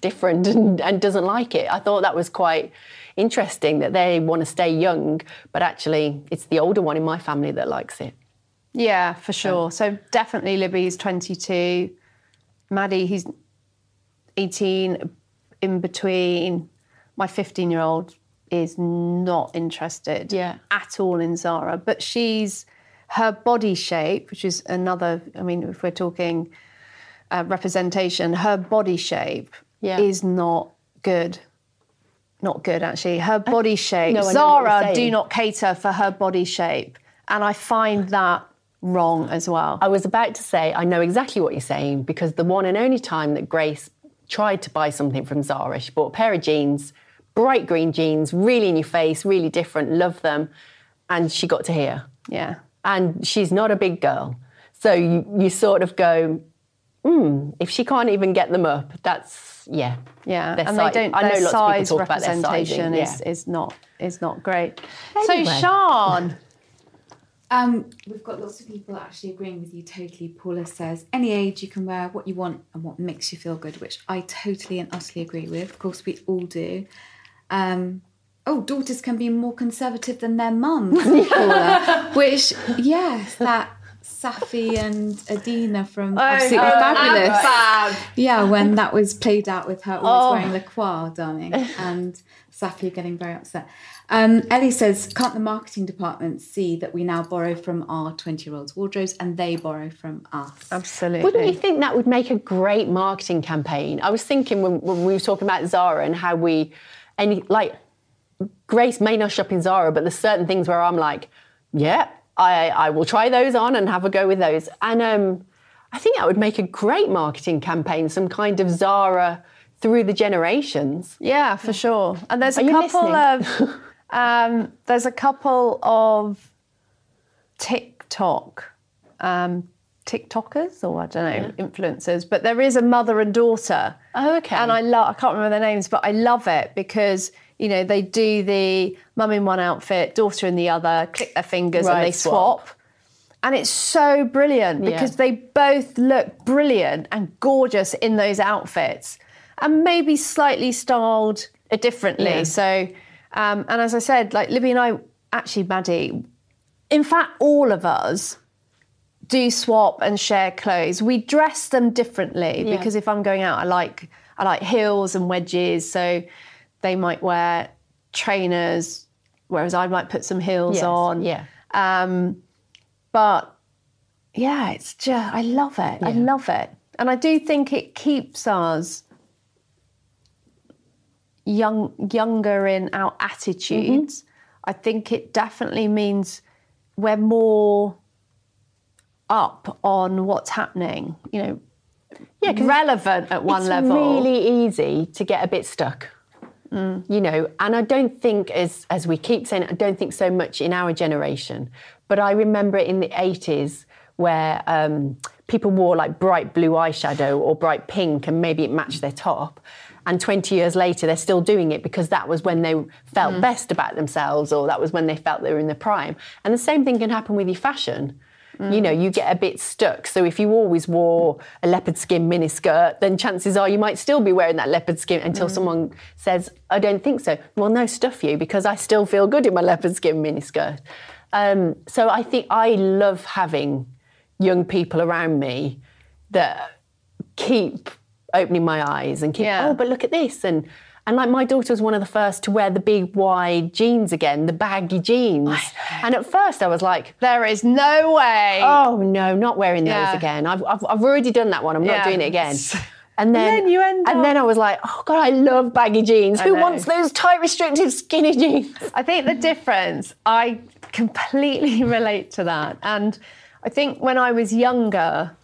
different and, and doesn't like it. I thought that was quite interesting that they want to stay young, but actually it's the older one in my family that likes it. Yeah, for sure. So definitely Libby's 22. Maddie, he's 18, in between. My 15 year old is not interested Yeah. at all in Zara, but she's her body shape, which is another, I mean, if we're talking uh, representation, her body shape Yeah. is not good. Not good, actually. Her body shape. no, I know what Zara do not cater for her body shape. And I find that wrong as well. I was about to say, I know exactly what you're saying because the one and only time that Grace tried to buy something from Zara, she bought a pair of jeans, bright green jeans, really in your face, really different, love them. And she got to here. Yeah. And she's not a big girl. So you, you sort of go, hmm, if she can't even get them up, that's, yeah. Yeah, Their and size- they don't. I know their lots of size people talk about their representation sizing, is, yeah. is not is not great. Anyway. So Sean, Um, we've got lots of people actually agreeing with you totally. Paula says, any age you can wear what you want and what makes you feel good, which I totally and utterly agree with. Of course, we all do. Um, oh, daughters can be more conservative than their mums, Paula. which, yes, that Saffy and Edina from Absolutely Fabulous. Yeah, when that was played out with her always Oh. wearing Lacroix, darling, and Saffy getting very upset. Um, Ellie says, can't the marketing department see that we now borrow from our 20 year olds' wardrobes and they borrow from us? absolutely. Wouldn't you think that would make a great marketing campaign? I was thinking when, when we were talking about Zara and how we, any like, Grace may not shop in Zara, but there's certain things where I'm like, yeah, I, I will try those on and have a go with those. And um, I think that would make a great marketing campaign, some kind of Zara through the generations. Yeah, for sure. And there's Are a couple listening? of um, there's a couple of TikTok um, TikTokers or I don't know influencers, but there is a mother and daughter. Oh, okay. And I love I can't remember their names, but I love it because you know they do the mum in one outfit, daughter in the other, click their fingers and they swap. swap. And it's so brilliant Yeah. because they both look brilliant and gorgeous in those outfits, and maybe slightly styled differently. Yeah. So, um, and as I said, like Libby and I, actually, Maddie, in fact, all of us do swap and share clothes. We dress them differently Yeah. because if I'm going out, I like I like heels and wedges. So they might wear trainers, whereas I might put some heels Yes, on. yeah. Um, but yeah, it's just I love it. I love it, and I do think it keeps us young younger in our attitudes, Mm-hmm. I think it definitely means we're more up on what's happening. You know, Yeah, relevant at one it's level. really easy to get a bit stuck. You know, and I don't think as as we keep saying, I don't think so much in our generation. But I remember in the eighties where um, people wore like bright blue eyeshadow or bright pink, and maybe it matched their top. And 20 years later, they're still doing it because that was when they felt best about themselves, or that was when they felt they were in their prime. And the same thing can happen with your fashion. You know, you get a bit stuck. So if you always wore a leopard skin miniskirt, then chances are you might still be wearing that leopard skin until someone says, I don't think so. Well, no, stuff you, because I still feel good in my leopard skin miniskirt. Um, so I think I love having young people around me that keep opening my eyes and keep, Yeah. oh, but look at this. And and like my daughter was one of the first to wear the big wide jeans again, the baggy jeans. And at first I was like, there is no way. oh no, not wearing those again. I've, I've, I've already done that one. I'm not doing it again. And then, end and up- then I was like, oh god, I love baggy jeans. Who know. wants those tight, restrictive, skinny jeans? I think the difference, I completely relate to that. And I think when I was younger,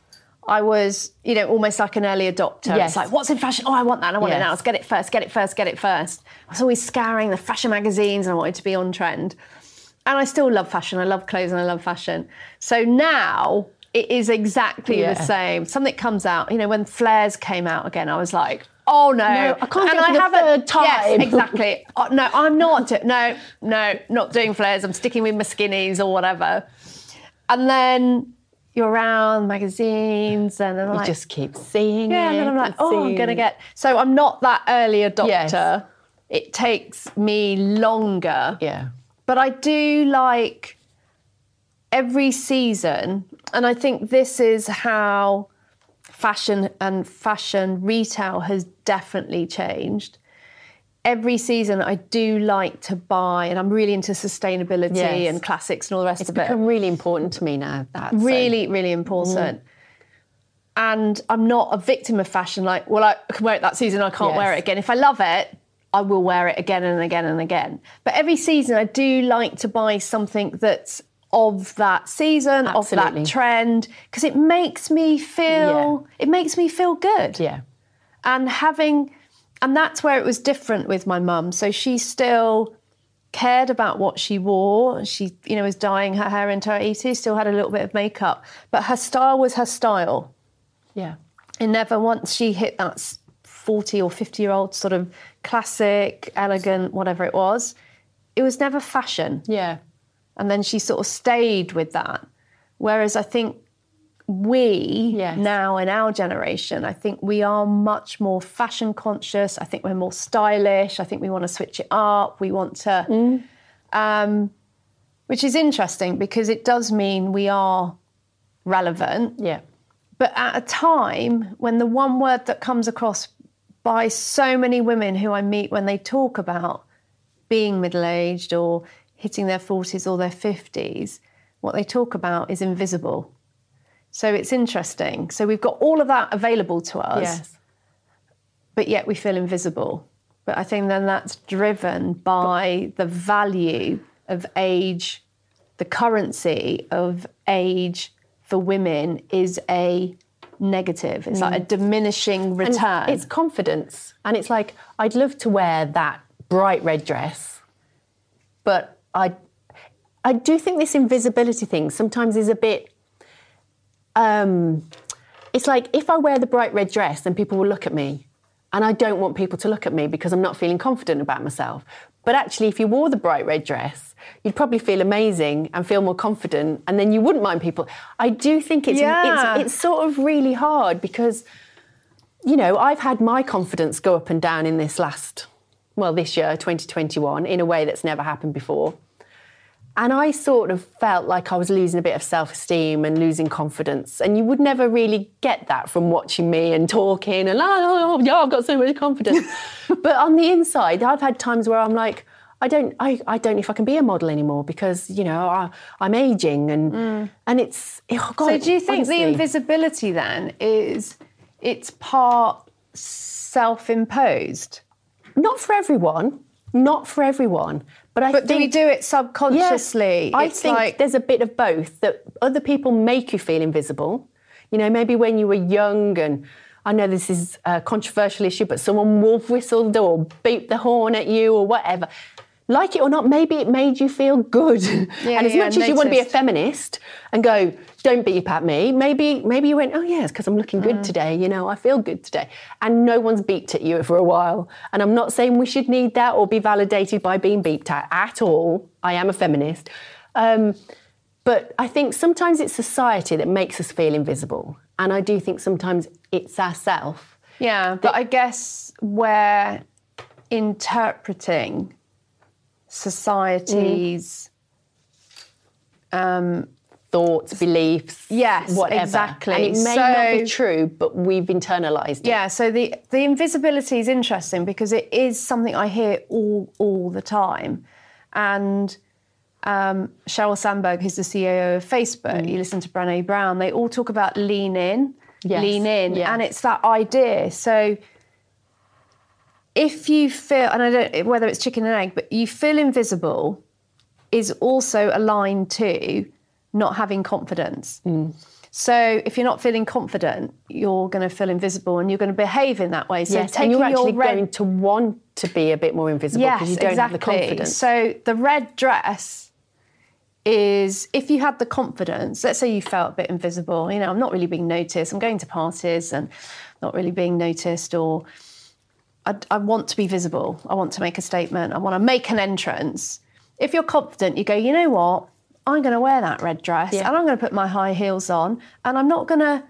I was, you know, almost like an early adopter. Yes. It's like, what's in fashion? Oh, I want that. I want it now. Let's get it first, get it first, get it first. I was always scouring the fashion magazines and I wanted to be on trend. And I still love fashion. I love clothes and I love fashion. So now it is exactly Yeah. the same. Something comes out, you know, when flares came out again, I was like, oh no. No, I can't and get I the haven't, third time. Yes, exactly. Oh, no, I'm not. do- No, no, not doing flares. I'm sticking with my skinnies or whatever. And then you're around magazines and I'm You like, just keep seeing yeah, it. and then I'm like, and oh, I'm going to get. So I'm not that early adopter. Yes. It takes me longer. Yeah. But I do like every season, and I think this is how fashion and fashion retail has definitely changed. Every season, I do like to buy, and I'm really into sustainability Yes. and classics and all the rest It's of it become really important to me now. That so- really, really important. And I'm not a victim of fashion. Like, well, I can wear it that season. I can't wear it again. If I love it, I will wear it again and again and again. But every season, I do like to buy something that's of that season, of that trend, because it makes me feel. It makes me feel good Yeah. and having and that's where it was different with my mum so she still cared about what she wore she you know was dyeing her hair into her 80s still had a little bit of makeup but her style was her style Yeah. and never once she hit that 40 or 50 year old sort of classic elegant whatever it was it was never fashion Yeah. and then she sort of stayed with that. Whereas I think we Yes. now in our generation, I think we are much more fashion conscious. I think we're more stylish. I think we want to switch it up. We want to, um, which is interesting because it does mean we are relevant. Yeah. But at a time when the one word that comes across by so many women who I meet when they talk about being middle aged or hitting their 40s or their 50s, what they talk about is invisible. So it's interesting. So we've got all of that available to us, Yes. but yet we feel invisible. But I think then that's driven by the value of age, the currency of age for women is a negative. It's like a mm. diminishing And return. It's confidence. And it's like, I'd love to wear that bright red dress, but I, I do think this invisibility thing sometimes is a bit. Um, it's like if I wear the bright red dress, then people will look at me. And I don't want people to look at me because I'm not feeling confident about myself. But actually, if you wore the bright red dress, you'd probably feel amazing and feel more confident, and then you wouldn't mind people. I do think it's Yeah. it's, it's sort of really hard because you know, I've had my confidence go up and down in this last, well, this year, 2021, in a way that's never happened before. And I sort of felt like I was losing a bit of self esteem and losing confidence. And you would never really get that from watching me and talking and, ah, oh, oh, yeah, I've got so much confidence. but on the inside, I've had times where I'm like, I don't, I, I don't know if I can be a model anymore because you know I, I'm aging and mm. and it's oh God. So do you think the invisibility then is it's part self-imposed? not for everyone, not for everyone. But I But do think we do it subconsciously? Yes, I think like there's a bit of both that other people make you feel invisible. You know, maybe when you were young and I know this is a controversial issue, but someone wolf whistled or beeped the horn at you or whatever. Like it or not, maybe it made you feel good. Yeah, and as yeah, much as you want to be a feminist and go, don't beep at me, maybe maybe you went, oh yeah, it's because I'm looking Mm. good today. You know, I feel good today. And no one's beeped at you for a while. And I'm not saying we should need that or be validated by being beeped at at all. I am a feminist. Um, but I think sometimes it's society that makes us feel invisible. And I do think sometimes it's ourself. Yeah, but I guess we're interpreting society's um Thoughts, beliefs, Yes, whatever. exactly. And it may not be true, but we've internalized it. Yeah, so the the invisibility is interesting because it is something I hear all all the time, and um, Sheryl Sandberg, who's the CEO of Facebook, you listen to Brené Brown, they all talk about lean in, Yes, lean in, yes. and it's that idea. So if you feel, and I don't whether it's chicken and egg, but you feel invisible, is also aligned to not having confidence. Hmm. So if you're not feeling confident, you're going to feel invisible and you're going to behave in that way. So yes, and you're actually your red, going to want to be a bit more invisible because yes, you don't exactly. have the confidence. So the red dress is if you had the confidence. Let's say you felt a bit invisible. You know, I'm not really being noticed. I'm going to parties and not really being noticed, or I, I want to be visible. I want to make a statement. I want to make an entrance. If you're confident, you go. You know what? I'm going to wear that red dress, Yeah. and I'm going to put my high heels on, and I'm not going to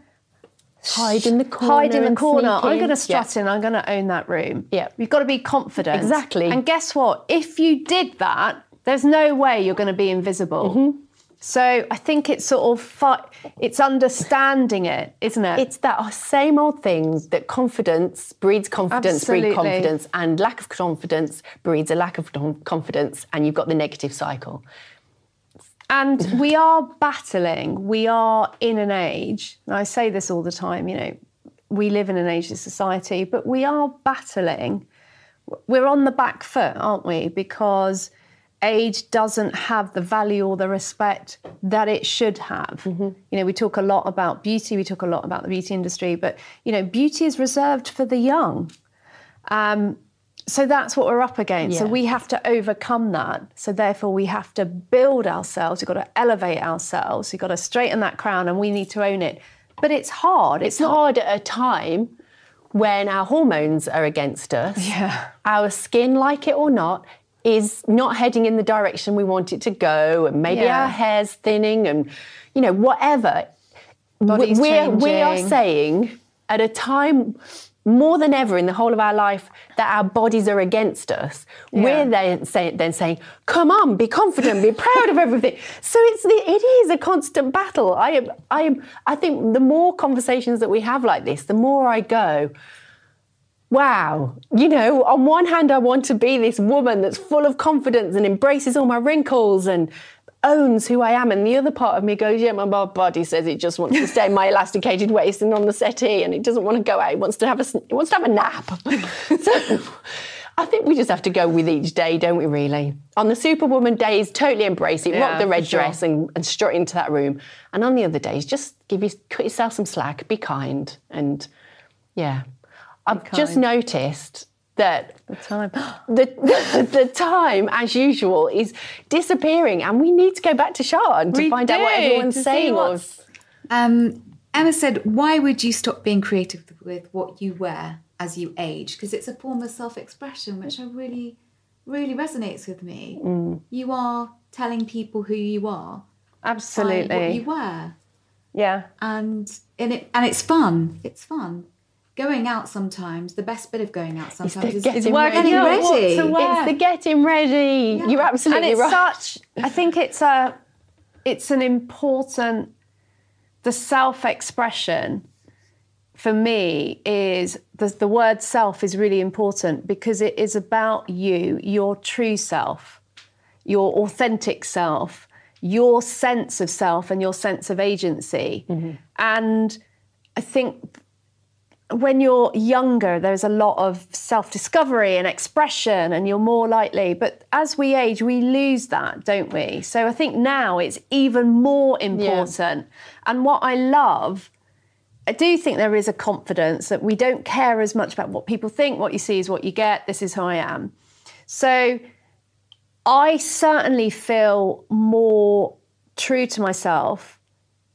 hide in the corner. hide in the corner. I'm going to strut in. I'm going to own that room. Yeah. You've got to be confident. Exactly. And guess what? If you did that, there's no way you're going to be invisible. Mm-hmm. So I think it's sort of fi- it's understanding it, isn't it? It's that same old thing that confidence breeds confidence, breeds confidence, and lack of confidence breeds a lack of confidence, and you've got the negative cycle. And we are battling, we are in an age, and I say this all the time, you know, we live in an ageist society, but we are battling. We're on the back foot, aren't we? Because age doesn't have the value or the respect that it should have. You know, we talk a lot about beauty, we talk a lot about the beauty industry, but, you know, beauty is reserved for the young. Um, so that's what we're up against. So we have to overcome that. So therefore, we have to build ourselves. We've got to elevate ourselves. We've got to straighten that crown, and we need to own it. But it's hard. It's, It's not. hard at a time when our hormones are against us. Yeah. Our skin, like it or not, is not heading in the direction we want it to go, and maybe Yeah. our hair's thinning, and you know whatever. Body's we're, we are saying at a time more than ever in the whole of our life that our bodies are against us. Yeah. We're then, say, then saying, "Come on, be confident, be proud of everything." So it's the, it is a constant battle. I am, I am, I think the more conversations that we have like this, the more I go. Wow, you know, on one hand, I want to be this woman that's full of confidence and embraces all my wrinkles and owns who I am. And the other part of me goes, Yeah, my body says it just wants to stay in my elasticated waist and on the settee and it doesn't want to go out. It wants to have a, it wants to have a nap. so I think we just have to go with each day, don't we, really? On the Superwoman days, totally embrace it, Yeah, rock the red sure. dress and, and strut into that room. And on the other days, just give you, cut yourself some slack, be kind. And yeah, I've just noticed that The time. the, the, the time, as usual, is disappearing, and we need to go back to Sean to We find out what everyone's saying. What's- Um, Emma said, "Why would you stop being creative with what you wear as you age? Because it's a form of self-expression, which I really, really resonates with me. You are telling people who you are by what Absolutely. you wear, Yeah. and in it, and it's fun. It's fun." Going out sometimes, the best bit of going out sometimes the is, getting is ready. getting out ready. it's the getting ready. Yeah. You're absolutely and it's right. such i think it's a it's an important the self-expression for me is the, the word self is really important because it is about you your true self your authentic self your sense of self and your sense of agency mm-hmm. and i think when you're younger, there's a lot of self discovery and expression, and you're more likely. But as we age, we lose that, don't we? So I think now it's even more important. And what I love, I do think there is a confidence that we don't care as much about what people think, what you see is what you get, this is who I am. So I certainly feel more true to myself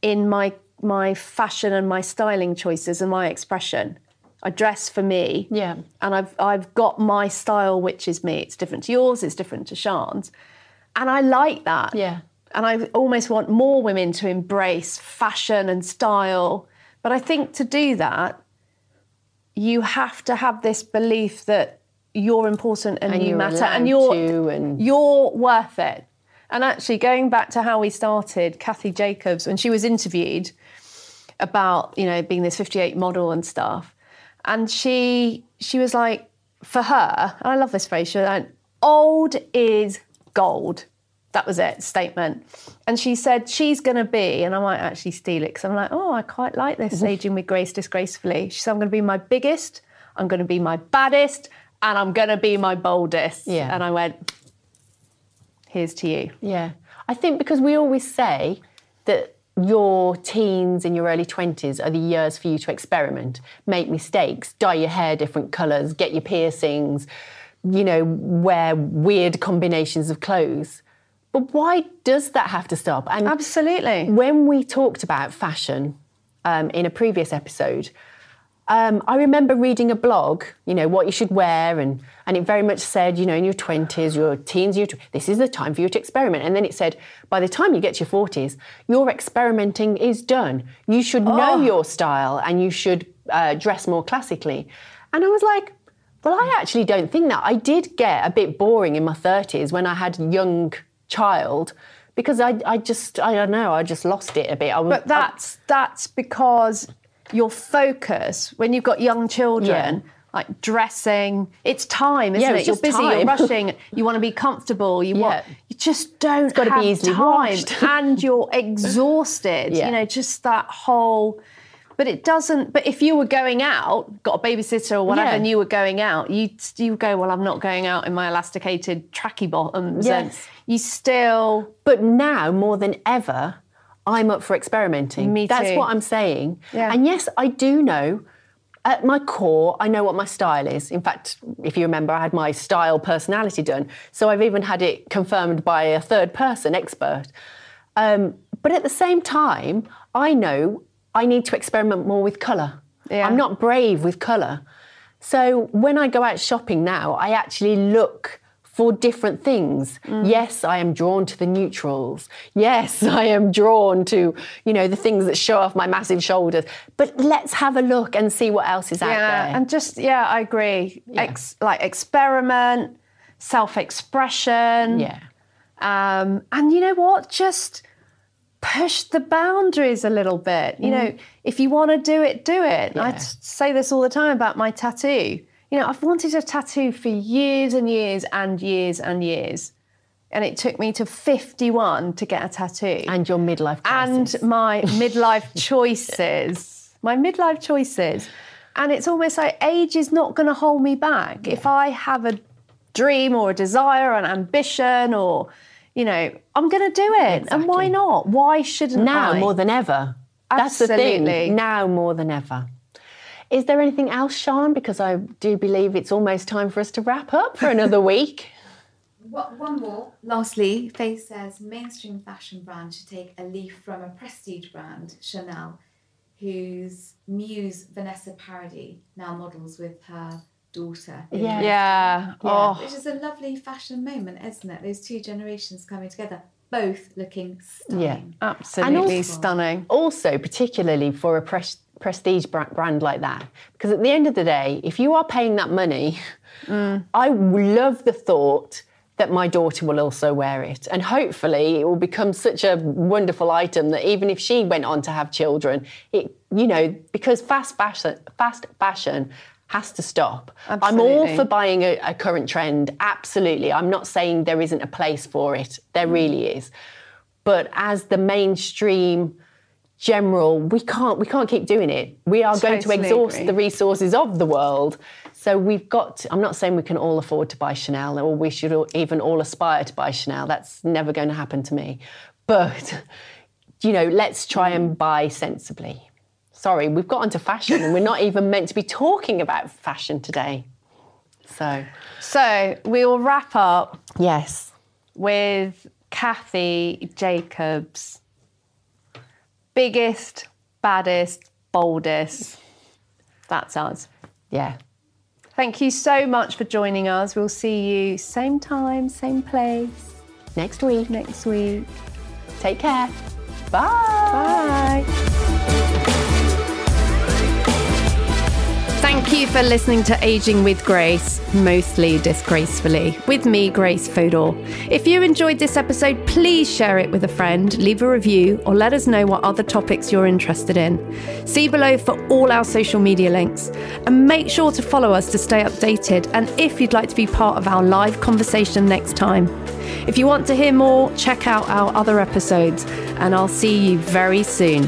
in my my fashion and my styling choices and my expression. I dress for me. Yeah. And I've I've got my style which is me. It's different to yours, it's different to Sian's. And I like that. Yeah. And I almost want more women to embrace fashion and style. But I think to do that, you have to have this belief that you're important and, And you matter and you're and- you're worth it. And actually, going back to how we started, Kathy Jacobs, when she was interviewed about you know being this 58 model and stuff, and she she was like, for her, and I love this phrase, she like, old is gold. That was it, statement. And she said she's going to be, and I might actually steal it because I'm like, oh, I quite like this mm-hmm. aging with grace disgracefully. She said, I'm going to be my biggest, I'm going to be my baddest, and I'm going to be my boldest. Yeah. And I went, here's to you. Yeah. I think because we always say that your teens and your early 20s are the years for you to experiment, make mistakes, dye your hair different colours, get your piercings, you know, wear weird combinations of clothes. But why does that have to stop? And Absolutely. when we talked about fashion um, in a previous episode, um, I remember reading a blog, you know, what you should wear, and, and it very much said, you know, in your 20s, your teens, this is the time for you to experiment. And then it said, by the time you get to your 40s, your experimenting is done. You should know your style and you should uh, dress more classically. And I was like, well, I actually don't think that. I did get a bit boring in my 30s when I had a young child because I, I just, I don't know, I just lost it a bit. I was, But that's that's because your focus when you've got young children, Yeah. like dressing, it's time, isn't Yeah, it? You're busy, time. you're rushing, you want to be comfortable, you want you just don't gotta be have easily time washed. and you're exhausted. Yeah. You know, just that whole but it doesn't. But if you were going out, got a babysitter or whatever, Yeah. and you were going out, you you go. Well, I'm not going out in my elasticated tracky bottoms. and Yes. you still But now more than ever, I'm up for experimenting. Me That's too. what I'm saying. Yeah. And yes, I do know. At my core, I know what my style is. In fact, if you remember, I had my style personality done. So I've even had it confirmed by a third person expert. Um, but at the same time, I know I need to experiment more with colour. Yeah. I'm not brave with colour. So when I go out shopping now, I actually look for different things. Yes, I am drawn to the neutrals. Yes, I am drawn to, you know, the things that show off my massive shoulders. But let's have a look and see what else is out yeah, there. and just yeah, I agree. Ex, like experiment, self-expression. yeah. Um, and you know what? Just push the boundaries a little bit. You know, if you want to do it, do it. I Yeah. t- say this all the time about my tattoo. You know, I've wanted a tattoo for years and years and years and years. And it took me to 51 to get a tattoo. And your midlife crisis. and my midlife choices. My midlife choices. And it's almost like age is not going to hold me back. If I have a dream or a desire, or an ambition, or, you know, I'm going to do it. And why not? Why shouldn't now I? more than ever. That's the Absolutely. thing. Now more than ever. Is there anything else, Sean? Because I do believe it's almost time for us to wrap up for another week. What, one more. Lastly, Faith says mainstream fashion brand should take a leaf from a prestige brand, Chanel, whose muse Vanessa Paradis now models with her daughter. in Yeah. yeah. Oh, Which is a lovely fashion moment, isn't it? Those two generations coming together, both looking stunning. Yeah. absolutely also- stunning. also particularly for a pres- prestige brand like that because at the end of the day if you are paying that money mm. i love the thought that my daughter will also wear it and hopefully it will become such a wonderful item that even if she went on to have children it you know because fast fashion fast fashion has to stop. I'm all for buying a, a current trend, absolutely. I'm not saying there isn't a place for it. There mm. really is. But as the mainstream general we can't we can't keep doing it we are going to exhaust agree. the resources of the world so we've got to- i'm not saying we can all afford to buy chanel or we should all, even all aspire to buy chanel that's never going to happen to me but you know let's try and mm. buy sensibly sorry we've got onto fashion and we're not even meant to be talking about fashion today so So we will wrap up yes with Kathy Jacobs. Biggest, baddest, boldest. That's us. yeah Thank you so much for joining us. We'll see you same time, same place next week next week. take care bye Bye. Thank you for listening to Aging with Grace, mostly disgracefully, with me, Grace Fodor. If you enjoyed this episode, please share it with a friend, leave a review, or let us know what other topics you're interested in. See below for all our social media links. And make sure to follow us to stay updated and if you'd like to be part of our live conversation next time. If you want to hear more, check out our other episodes, and I'll see you very soon.